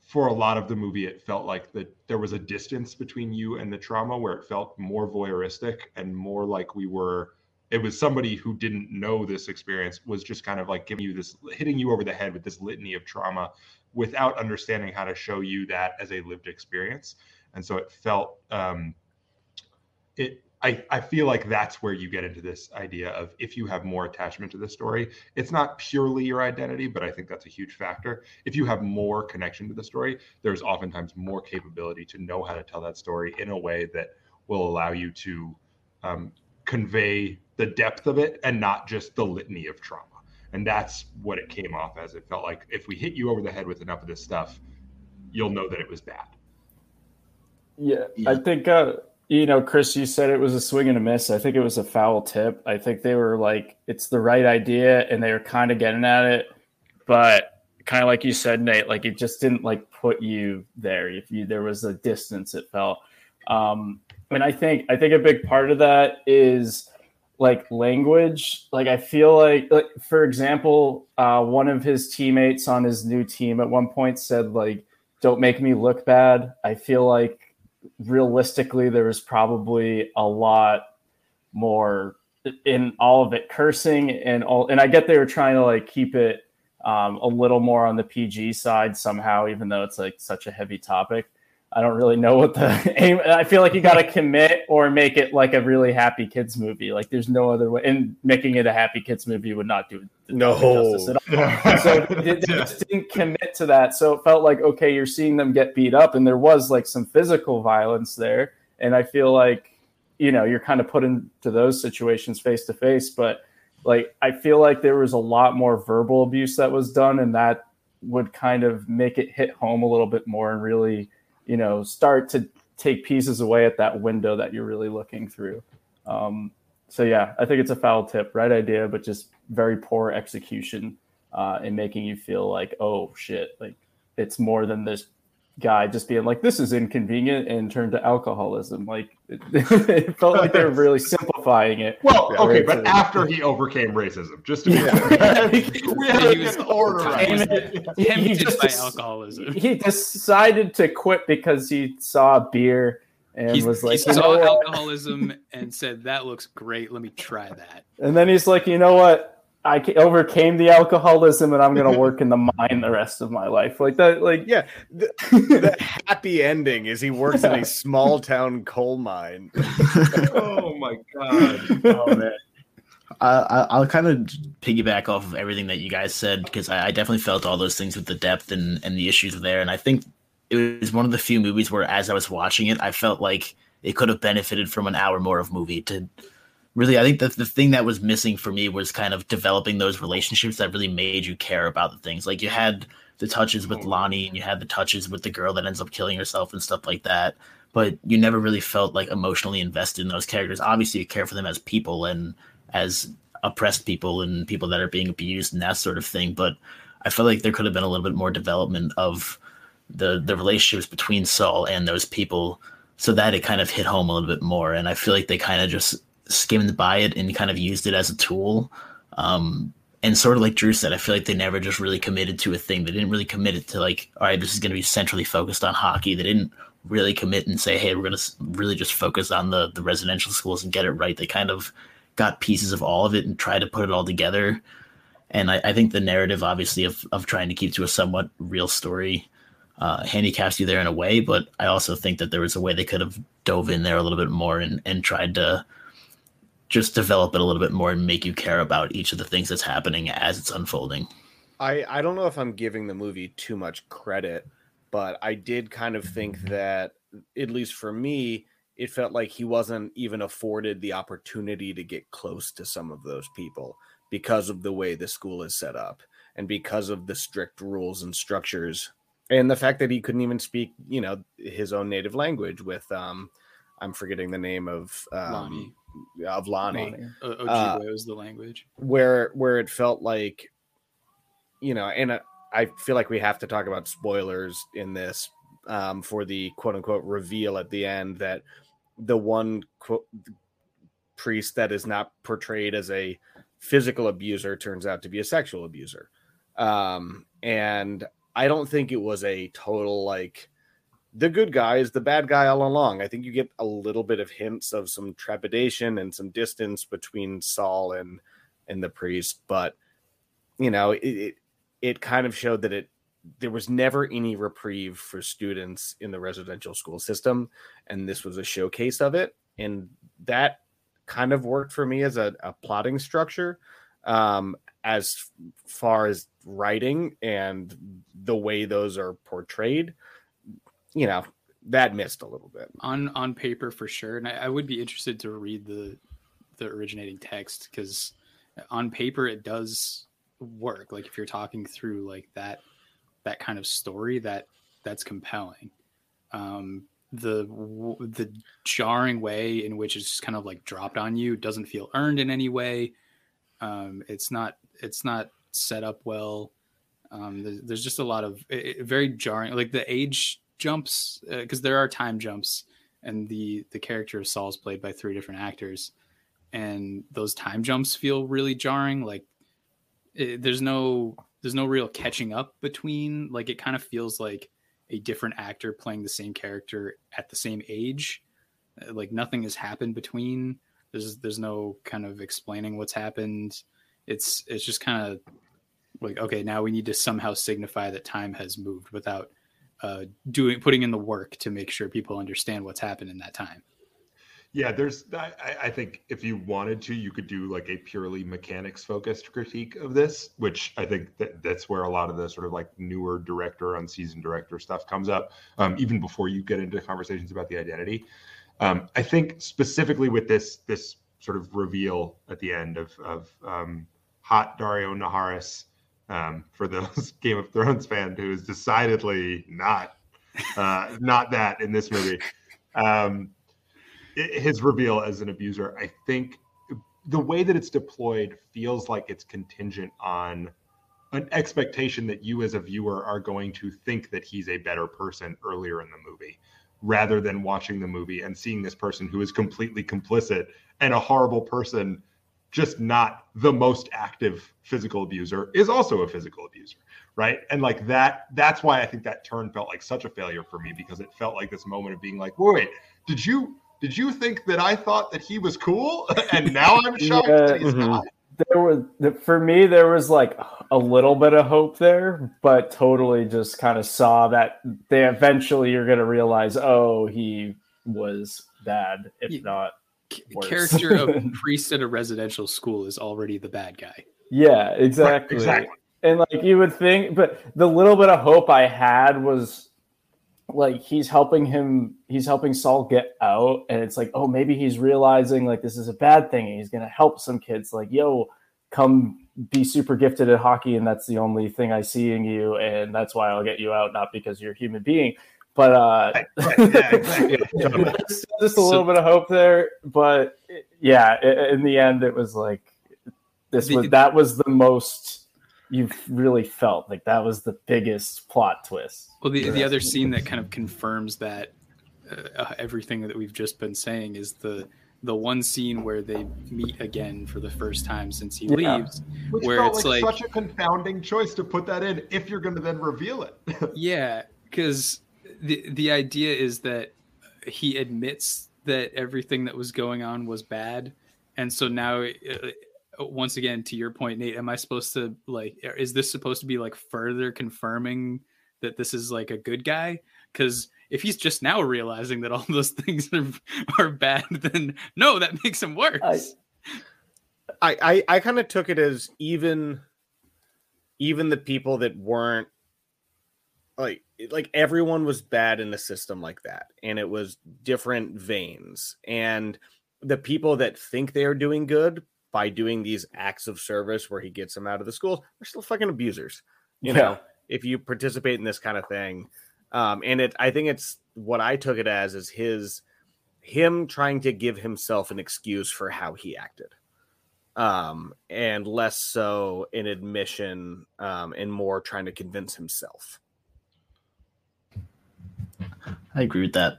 for a lot of the movie it felt like that there was a distance between you and the trauma where it felt more voyeuristic and more like we were it was somebody who didn't know this experience was just kind of like giving you this hitting you over the head with this litany of trauma without understanding how to show you that as a lived experience. And so it felt um, it I, I feel like that's where you get into this idea of if you have more attachment to the story, it's not purely your identity, but I think that's a huge factor. If you have more connection to the story, there's oftentimes more capability to know how to tell that story in a way that will allow you to um, convey the depth of it and not just the litany of trauma. And that's what it came off as. It felt like if we hit you over the head with enough of this stuff, you'll know that it was bad. Yeah, yeah. I think uh, you know, Chris, you said it was a swing and a miss. I think it was a foul tip. I think they were like, it's the right idea, and they were kind of getting at it, but kind of like you said, Nate, like it just didn't like put you there. If you there was a distance, it felt. Um, and I think I think a big part of that is like language. Like I feel like, like for example, uh, one of his teammates on his new team at one point said like, "Don't make me look bad." I feel like realistically, there was probably a lot more in all of it cursing and all. And I get they were trying to like keep it um, a little more on the PG side somehow, even though it's like such a heavy topic. I don't really know what the [LAUGHS] aim. I feel like you got to [LAUGHS] commit or make it like a really happy kids movie. Like there's no other way. And making it a happy kids movie would not do no justice at all. [LAUGHS] so they, they just didn't commit to that. So it felt like okay, you're seeing them get beat up, and there was like some physical violence there. And I feel like you know you're kind of put into those situations face to face. But like I feel like there was a lot more verbal abuse that was done, and that would kind of make it hit home a little bit more and really you know start to take pieces away at that window that you're really looking through. Um, so yeah, I think it's a foul tip, right idea, but just very poor execution uh, in making you feel like, oh shit, like it's more than this guy just being like, this is inconvenient and turned to alcoholism. Like it, [LAUGHS] it felt like they were really simplifying it. Well, yeah, okay, but after he overcame racism, just to be yeah. we [LAUGHS] had he was order right. He, just, by alcoholism. He decided to quit because he saw beer and he's, was like, he saw alcoholism and said, "That looks great. Let me try that." And then he's like, "You know what? I overcame the alcoholism and I'm going to work in the [LAUGHS] mine the rest of my life. Like that, like, yeah. The, the happy ending is he works in a [LAUGHS] small town coal mine. [LAUGHS] oh my God. Oh man. Uh, I'll kind of piggyback off of everything that you guys said because I, I definitely felt all those things with the depth and, and the issues there. And I think it was one of the few movies where, as I was watching it, I felt like it could have benefited from an hour more of movie to really, I think that the thing that was missing for me was kind of developing those relationships that really made you care about the things. Like you had the touches with Lonnie and you had the touches with the girl that ends up killing herself and stuff like that. But you never really felt like emotionally invested in those characters. Obviously, you care for them as people and as oppressed people and people that are being abused and that sort of thing. But I felt like there could have been a little bit more development of the the relationships between Saul and those people so that it kind of hit home a little bit more. And I feel like they kind of just skimmed by it and kind of used it as a tool. Um, and sort of like Drew said, I feel like they never just really committed to a thing. They didn't really commit it to like, all right, this is going to be centrally focused on hockey. They didn't really commit and say, hey, we're going to really just focus on the the residential schools and get it right. They kind of got pieces of all of it and tried to put it all together. And I, I think the narrative, obviously, of of trying to keep to a somewhat real story, uh, handicaps you there in a way. But I also think that there was a way they could have dove in there a little bit more and and tried to just develop it a little bit more and make you care about each of the things that's happening as it's unfolding. I I don't know if I'm giving the movie too much credit, but I did kind of think that at least for me, it felt like he wasn't even afforded the opportunity to get close to some of those people because of the way the school is set up and because of the strict rules and structures and the fact that he couldn't even speak, you know, his own native language with um I'm forgetting the name of um, of Lonnie. Lonnie. O- uh, was the language where where it felt like, you know, and uh, I feel like we have to talk about spoilers in this um, for the quote unquote reveal at the end that the one quote, priest that is not portrayed as a physical abuser turns out to be a sexual abuser. Um, and I don't think it was a total like the good guy is the bad guy all along. I think you get a little bit of hints of some trepidation and some distance between Saul and and the priest, but you know, it it, it kind of showed that it there was never any reprieve for students in the residential school system, and this was a showcase of it, and that kind of worked for me as a, a plotting structure. Um, as far as writing and the way those are portrayed you know that missed a little bit. On on paper for sure. And I, I would be interested to read the the originating text because on paper it does work. Like if you're talking through like that that kind of story that that's compelling. Um the the jarring way in which it's kind of like dropped on you doesn't feel earned in any way. Um it's not it's not set up well. Um there's, there's just a lot of it, very jarring like the age jumps because uh, there are time jumps and the the character of Saul is played by three different actors and those time jumps feel really jarring like it, there's no there's no real catching up between like it kind of feels like a different actor playing the same character at the same age uh, like nothing has happened between there's there's no kind of explaining what's happened it's it's just kind of like okay now we need to somehow signify that time has moved without uh, doing putting in the work to make sure people understand what's happened in that time. Yeah, there's. I, I, think if you wanted to, you could do like a purely mechanics focused critique of this, which I think that that's where a lot of the sort of like newer director, unseasoned director stuff comes up, um, even before you get into conversations about the identity. Um, I think specifically with this this sort of reveal at the end of of um, hot Daario Naharis um, for those [LAUGHS] Game of Thrones fan who is decidedly not uh, not that in this movie. Um, his reveal as an abuser, I think the way that it's deployed feels like it's contingent on an expectation that you as a viewer are going to think that he's a better person earlier in the movie rather than watching the movie and seeing this person who is completely complicit and a horrible person just not the most active physical abuser is also a physical abuser right and like that that's why i think that turn felt like such a failure for me because it felt like this moment of being like wait did you did you think that i thought that he was cool [LAUGHS] and now i'm [LAUGHS] shocked yeah, that he's mm-hmm. not there was for me there was like a little bit of hope there but totally just kind of saw that they eventually you're going to realize oh he was bad if yeah. not worse. character of [LAUGHS] priest at a residential school is already the bad guy. Yeah, exactly. Right, exactly. And like you would think, but the little bit of hope I had was like he's helping him he's helping Saul get out and it's like oh maybe he's realizing like this is a bad thing and he's going to help some kids like yo come be super gifted at hockey and that's the only thing I see in you and that's why I'll get you out not because you're a human being but uh yeah, just, [LAUGHS] just, a little bit of hope there but yeah in the end it was like this was that was the most you've really felt. Like that was the biggest plot twist. Well the, the other scene that kind of confirms that uh, everything that we've just been saying is the the one scene where they meet again for the first time since he yeah. leaves, Which where it's like, like, such a confounding choice to put that in if you're going to then reveal it. [LAUGHS] yeah, because the the idea is that he admits that everything that was going on was bad, and so now. Uh, once again, to your point, Nate, am I supposed to like? Is this supposed to be like further confirming that this is like a good guy? Because if he's just now realizing that all [LAUGHS] those things are, are bad, then no, that makes him worse. I I, I kind of took it as even even the people that weren't like like everyone was bad in the system like that and it was different veins and the people that think they are doing good by doing these acts of service where he gets them out of the schools are still fucking abusers you yeah. know if you participate in this kind of thing um, and it, I think it's what I took it as is his him trying to give himself an excuse for how he acted, um, and less so an admission, um, and more trying to convince himself. I agree with that.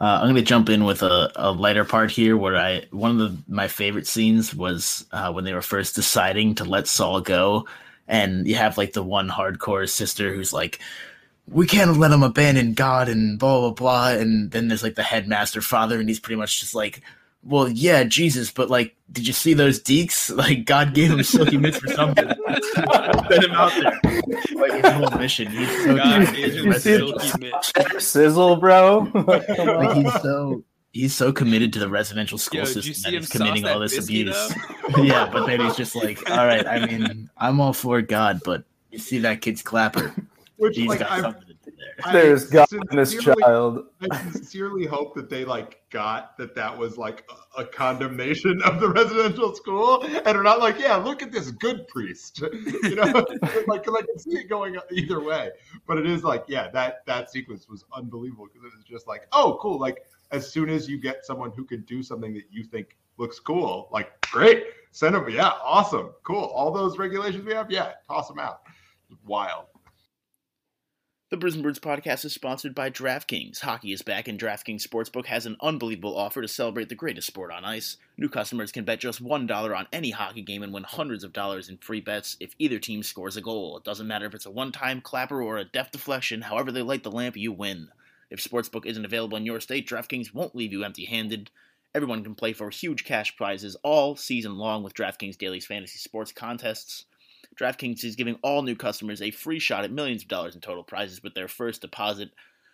Uh, I'm going to jump in with a, a lighter part here, where I one of the, my favorite scenes was uh, when they were first deciding to let Saul go, and you have like the one hardcore sister who's like, we can't let him abandon God and blah blah blah. And then there's like the headmaster father, and he's pretty much just like, well, yeah, Jesus, but like, did you see those dekes? [LAUGHS] Like, God gave him silky mitts for something. [LAUGHS] Send him out there. Like his whole mission. He's so God gave him silky [LAUGHS] mitts. Sizzle, bro. like he's so he's so committed to the residential school Yo, system that he's committing all this abuse. yeah, but then he's just like, all right, I mean, I'm all for God, but you see that kid's clapper. Which He's like [LAUGHS] I, there's God in this child. I sincerely hope that they like got that that was like a, a condemnation of the residential school, and are not like, yeah, look at this good priest, [LAUGHS] you know, [LAUGHS] like I can see it going either way. But it is like, yeah, that that sequence was unbelievable because it was just like, oh, cool. Like as soon as you get someone who can do something that you think looks cool, like great, send them. Yeah, awesome, cool. All those regulations we have, yeah, toss them out. Wild. The Brews and Birds podcast is sponsored by DraftKings. Hockey is back, and DraftKings Sportsbook has an unbelievable offer to celebrate the greatest sport on ice. New customers can bet just $1 on any hockey game and win hundreds of dollars in free bets if either team scores a goal. It doesn't matter if it's a one time clapper or a deflection, however they light the lamp, you win. If Sportsbook isn't available in your state, DraftKings won't leave you empty handed. Everyone can play for huge cash prizes all season long with DraftKings Daily Fantasy Sports contests. DraftKings is giving all new customers a free shot at millions of dollars in total prizes with their first deposit.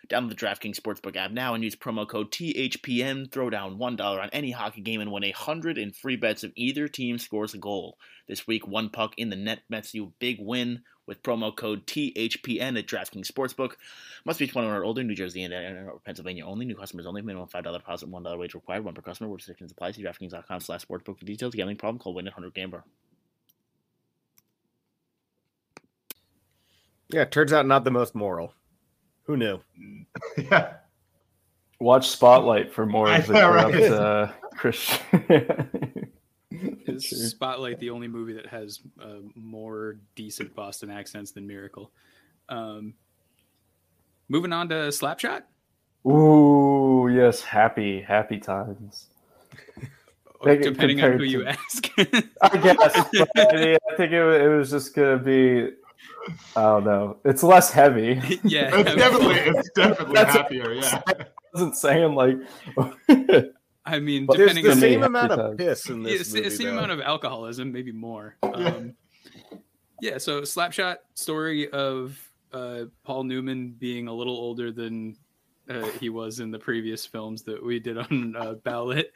Download the DraftKings Sportsbook app now and use promo code THPN. Throw down $1 on any hockey game and win a 100 in free bets if either team scores a goal. This week, one puck in the net nets you a big win with promo code THPN at DraftKings Sportsbook. Must be 21 or older, New Jersey and Pennsylvania only. New customers only. Minimum $5 deposit, $1 wage required. One per customer. Restrictions apply. See DraftKings.com slash sportsbook for details. Gambling problem? Call 1-800-GAMBLER. Yeah, turns out not the most moral. Who knew? [LAUGHS] yeah. Watch Spotlight for more of the corrupt right. uh, Christian. Is [LAUGHS] Spotlight the only movie that has uh, more decent Boston accents than Miracle? Um, moving on to Slapshot. Ooh, yes, happy, happy times. [LAUGHS] Depending on who you ask. I guess. I think it, it was just gonna be I don't know. It's less heavy. [LAUGHS] yeah, it's definitely it's definitely happier. Yeah, I wasn't saying [LAUGHS] like. I mean, but depending the on the same amount of piss in this yeah, movie, same though. amount of alcoholism, maybe more. [LAUGHS] Um, yeah. So, Slapshot story of uh, Paul Newman being a little older than uh, he was in the previous films that we did on uh, Ballot.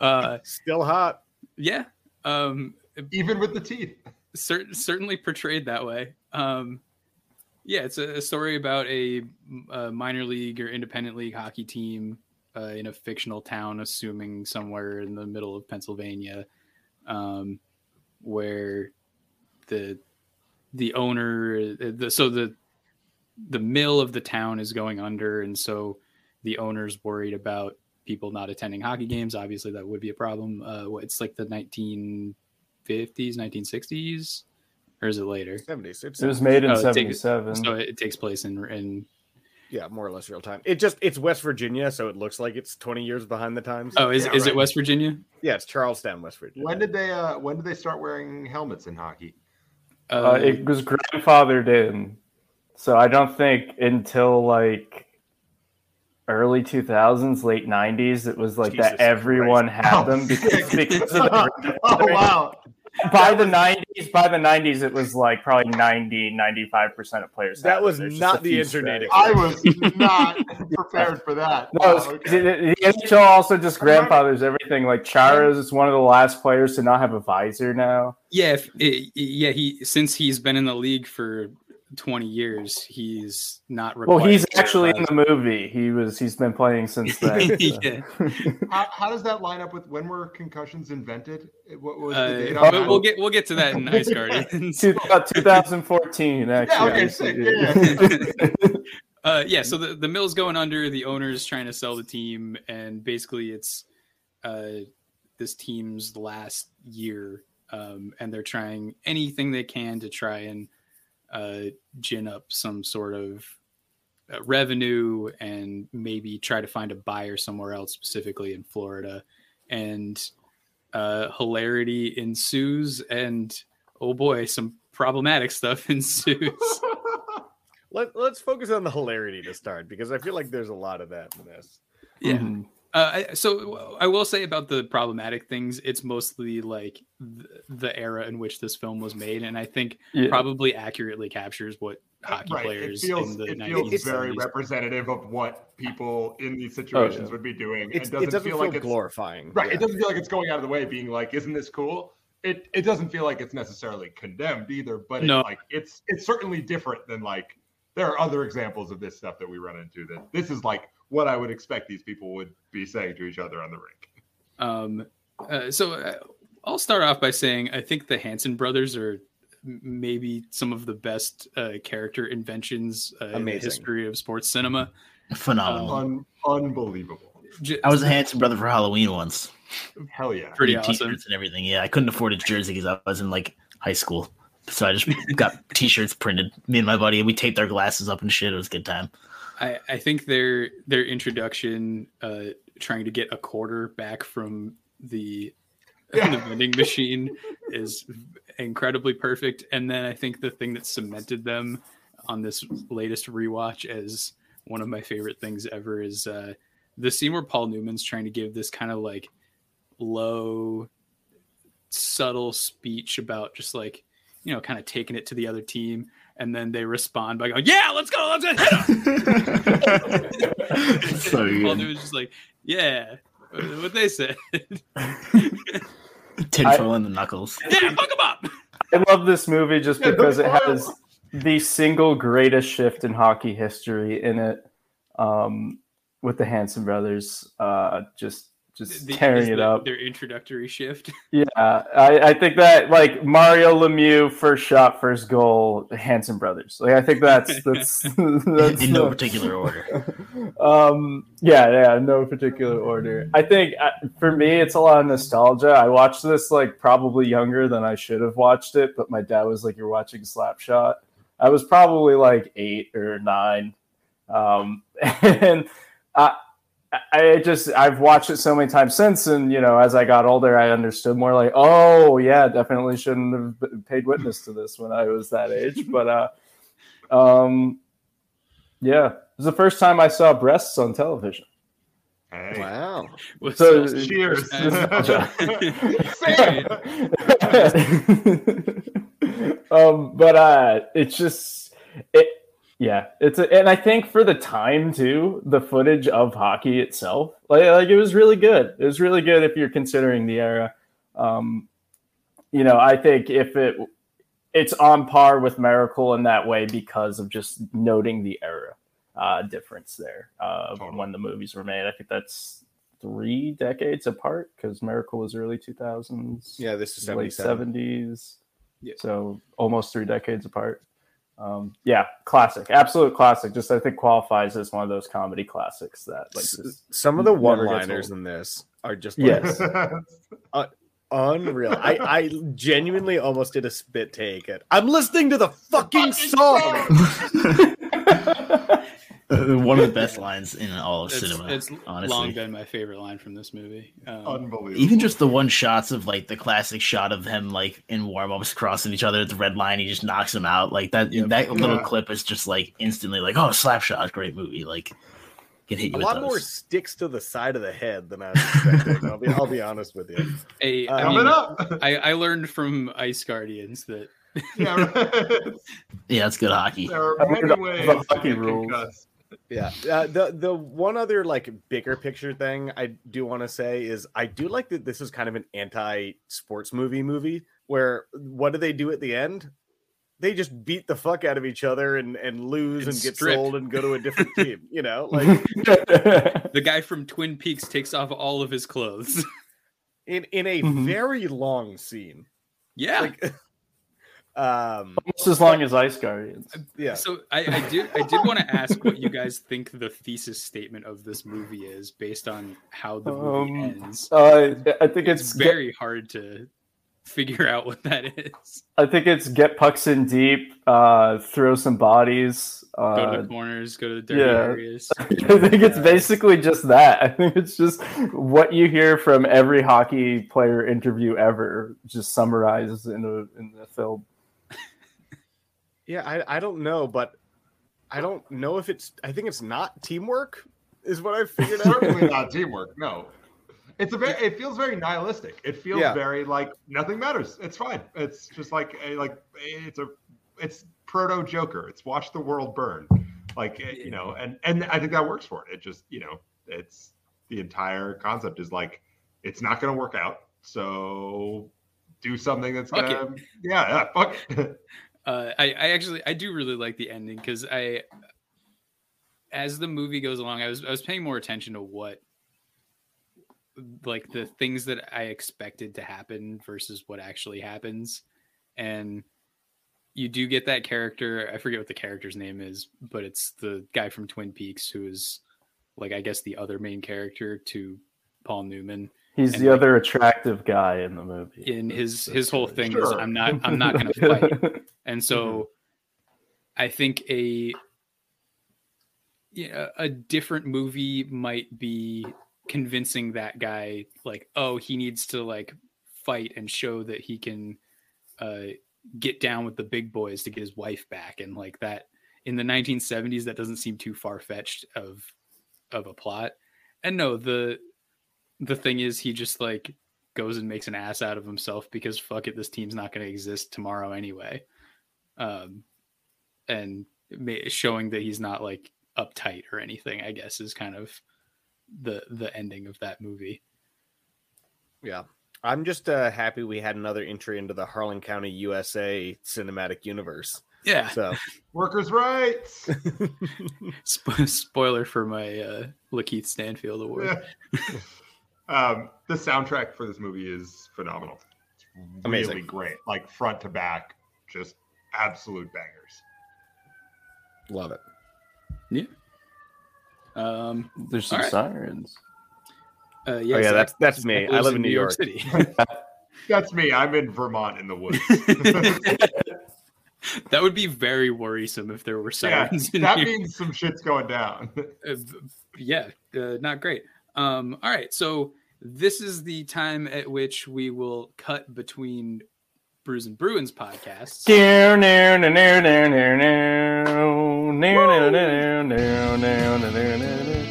uh, Still hot. Yeah. Um, Even with the teeth cer- certainly portrayed that way. Um, Yeah, it's a, a story about a, a, minor league or independent league hockey team uh, in a fictional town, assuming somewhere in the middle of Pennsylvania, um, where the the owner, the, so the the mill of the town is going under, and so the owner's worried about people not attending hockey games. Obviously, that would be a problem. Uh, it's like the 1950s, 1960s, or is it later? 70s. It was made in oh, 77. It takes, so it takes place in in yeah, more or less real time. It just it's West Virginia, so it looks like it's 20 years behind the times. Oh, is, yeah, is right. it West Virginia? Yeah, it's Charlestown, West Virginia. When did they uh when did they start wearing helmets in hockey? Uh, uh, it was grandfathered in. So I don't think until like early 2000s, late 90s, it was like Jesus that everyone Christ. had them because, [LAUGHS] because of the Oh wow by the 90s by the 90s it was like probably 90 95% of players that was not the internet i was not [LAUGHS] prepared for that. No wow, okay. the, the nhl also just grandfathers everything. Like Chara's is one of the last players to not have a visor now. Yeah it, yeah he since he's been in the league for 20 years he's not well he's actually in the movie he was he's been playing since [LAUGHS] then yeah. how, how, does that line up with when were concussions invented what was uh, the date on we'll get we'll get to that in ice guardians [LAUGHS] 2014 actually yeah, okay, sick. [LAUGHS] Yeah. uh, yeah so the, the mill's going under the owner's trying to sell the team and basically it's uh, this team's last year um, and they're trying anything they can to try and uh, gin up some sort of uh, revenue and maybe try to find a buyer somewhere else, specifically in Florida. And uh, hilarity ensues, and oh boy, some problematic stuff [LAUGHS] ensues. [LAUGHS] Let, let's focus on the hilarity to start because I feel like there's a lot of that in this. Yeah. Mm-hmm. Uh, so I will say about the problematic things, it's mostly like th- the era in which this film was made, and I think yeah. probably accurately captures what hockey right. players it feels, in the it feels very representative of what people in these situations oh, yeah. would be doing. It doesn't, it doesn't, feel, feel like it's glorifying, right? Yeah. It doesn't feel like it's going out of the way, being like, "Isn't this cool?" It it doesn't feel like it's necessarily condemned either, but no. like it's it's certainly different than like there are other examples of this stuff that we run into that this is like what I would expect these people would be saying to each other on the rink. Um, uh, so uh, I'll start off by saying I think the Hanson brothers are maybe some of the best uh, character inventions uh, in the history of sports cinema. Phenomenal, um, Un- unbelievable. I was a Hanson brother for Halloween once. Hell yeah, pretty awesome. T-shirts and everything. Yeah, I couldn't afford a jersey because I was in like high school, so I just got [LAUGHS] T-shirts printed. Me and my buddy, and we taped our glasses up and shit. It was a good time. I, I think their their introduction, uh, trying to get a quarter back from the yeah. [LAUGHS] the vending machine, is incredibly perfect. And then I think the thing that cemented them on this latest rewatch as one of my favorite things ever is uh, the scene where Paul Newman's trying to give this kind of like low, subtle speech about just like you know, kind of taking it to the other team and then they respond by going, "Yeah, let's go, let's hit him." [LAUGHS] so [LAUGHS] Paul was just like, "Yeah, what they said." [LAUGHS] Tinfoil in the knuckles. Yeah, fuck them up. I love this movie just yeah, because it has the single greatest shift in hockey history in it, um, with the Hanson brothers. Uh, just just the, tearing it the, up. Their introductory shift. [LAUGHS] Yeah, I, I think that like Mario Lemieux first shot, first goal, the Hanson brothers. Like I think that's [LAUGHS] that's, [LAUGHS] that's in no particular order. um, yeah, yeah, no particular order. I think uh, for me, it's a lot of nostalgia. I watched this like probably younger than I should have watched it, but my dad was like, "You're watching Slapshot." I was probably like eight or nine, um, and. I, I just I've watched it so many times since, and you know, as I got older, I understood more. Like, oh yeah, definitely shouldn't have paid witness to this when I was that age. [LAUGHS] But uh, um, yeah, it was the first time I saw breasts on television. Hey. Wow! So, cheers. [LAUGHS] [LAUGHS] um, but uh, it's just it yeah, it's a, and I think for the time too, the footage of hockey itself, like like it was really good. It was really good if you're considering the era. Um, you know, I think if it it's on par with Miracle in that way because of just noting the era uh, difference there uh, totally. when the movies were made. I think that's three decades apart because Miracle was early 2000s. Yeah, this is late 70s. Yeah. So almost three decades apart. Um, yeah, classic, absolute classic. Just I think qualifies as one of those comedy classics that like some of the one-liners in this are just like, yes, [LAUGHS] uh, unreal. I I genuinely almost did a spit take. At, I'm listening to the fucking song. [LAUGHS] [LAUGHS] One of the best lines in all of it's, cinema. It's honestly. long been my favorite line from this movie. Um, Unbelievable. Even just the one shots of like the classic shot of him like in warm ups crossing each other at the red line, he just knocks him out. Like that yep. that little yeah. clip is just like instantly like, oh, Slapshot, great movie. Like can hit you. A lot those. more sticks to the side of the head than I was expecting. I'll be I'll be honest with you. Hey, uh, Coming up. I, I learned from Ice Guardians that yeah, [LAUGHS] yeah, that's good hockey. There are many ways hockey rules yeah uh, the the one other like bigger picture thing i do want to say is i do like that this is kind of an anti sports movie movie where what do they do at the end? They just beat the fuck out of each other and and lose and, and get sold and go to a different [LAUGHS] team you know like [LAUGHS] the guy from twin peaks takes off all of his clothes. In in a mm-hmm. very long scene. Yeah. Like [LAUGHS] um almost as long as ice guardians. yeah. So i i did i did want to ask what you guys think the thesis statement of this movie is based on how the movie um, ends. Uh, i think it's, it's very get, hard to figure out what that is. I think it's get pucks in deep uh throw some bodies uh, go to the corners go to the dirty yeah. areas. [LAUGHS] I think it's basically just that. I think it's just what you hear from every hockey player interview ever just summarizes in a in the film yeah, I, I don't know, but I don't know if it's. I think it's not teamwork. Is what I figured out. Certainly not teamwork. No, it's a very. It feels very nihilistic. It feels yeah. very like nothing matters. It's fine. It's just like a, like it's a it's proto Joker. It's watch the world burn. Like eh, you know, and and I think that works for it. It just you know, it's the entire concept is like it's not going to work out. So do something that's gonna yeah, yeah fuck [LAUGHS] uh, I, I actually I do really like the ending because I, as the movie goes along, I was I was paying more attention to what, like the things that I expected to happen versus what actually happens, and you do get that character. I forget what the character's name is, but it's the guy from Twin Peaks who is, like I guess the other main character to Paul Newman He's and the like, other attractive guy in the movie. In his his whole thing sure. is I'm not I'm not going to fight. [LAUGHS] and so mm-hmm. I think a yeah, a different movie might be convincing that guy like oh he needs to like fight and show that he can uh get down with the big boys to get his wife back and like that in the 1970s that doesn't seem too far fetched of of a plot and no the the thing is he just like goes and makes an ass out of himself because fuck it, this team's not going to exist tomorrow anyway. Um, and showing that he's not like uptight or anything, I guess, is kind of the the ending of that movie. Yeah, I'm just uh, happy we had another entry into the Harlan County, USA cinematic universe. Yeah. So [LAUGHS] workers' rights. [LAUGHS] Spo- spoiler for my uh, LaKeith Stanfield award. Yeah. [LAUGHS] Um, the soundtrack for this movie is phenomenal. It's really Amazing. great, like front to back, just absolute bangers. Love it. Yeah. Um, There's some right. sirens. Uh, yes, oh yeah, that's that's me. I live in New, New York, York, City. [LAUGHS] that's me. I'm in Vermont in the woods. [LAUGHS] [LAUGHS] that would be very worrisome if there were sirens. Yeah, that here. means some shit's going down. Uh, yeah, uh, not great. Um, all right, so this is the time at which we will cut between Brews and Bruins podcast.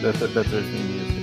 That's that's our theme music.